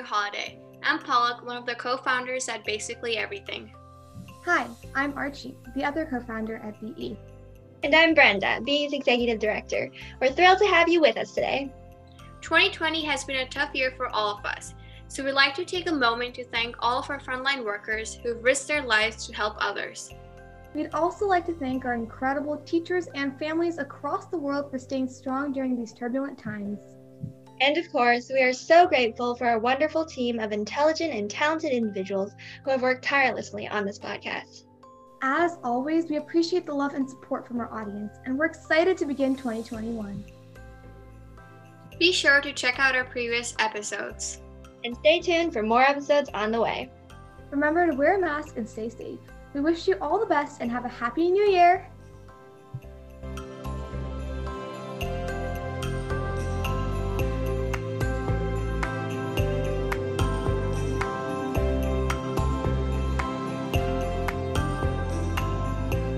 holiday. I'm Pollock, one of the co founders at Basically Everything. Hi, I'm Archie, the other co founder at BE. And I'm Brenda, BE's Executive Director. We're thrilled to have you with us today. 2020 has been a tough year for all of us, so we'd like to take a moment to thank all of our frontline workers who've risked their lives to help others. We'd also like to thank our incredible teachers and families across the world for staying strong during these turbulent times. And of course, we are so grateful for our wonderful team of intelligent and talented individuals who have worked tirelessly on this podcast. As always, we appreciate the love and support from our audience, and we're excited to begin 2021. Be sure to check out our previous episodes. And stay tuned for more episodes on the way. Remember to wear a mask and stay safe. We wish you all the best and have a happy new year.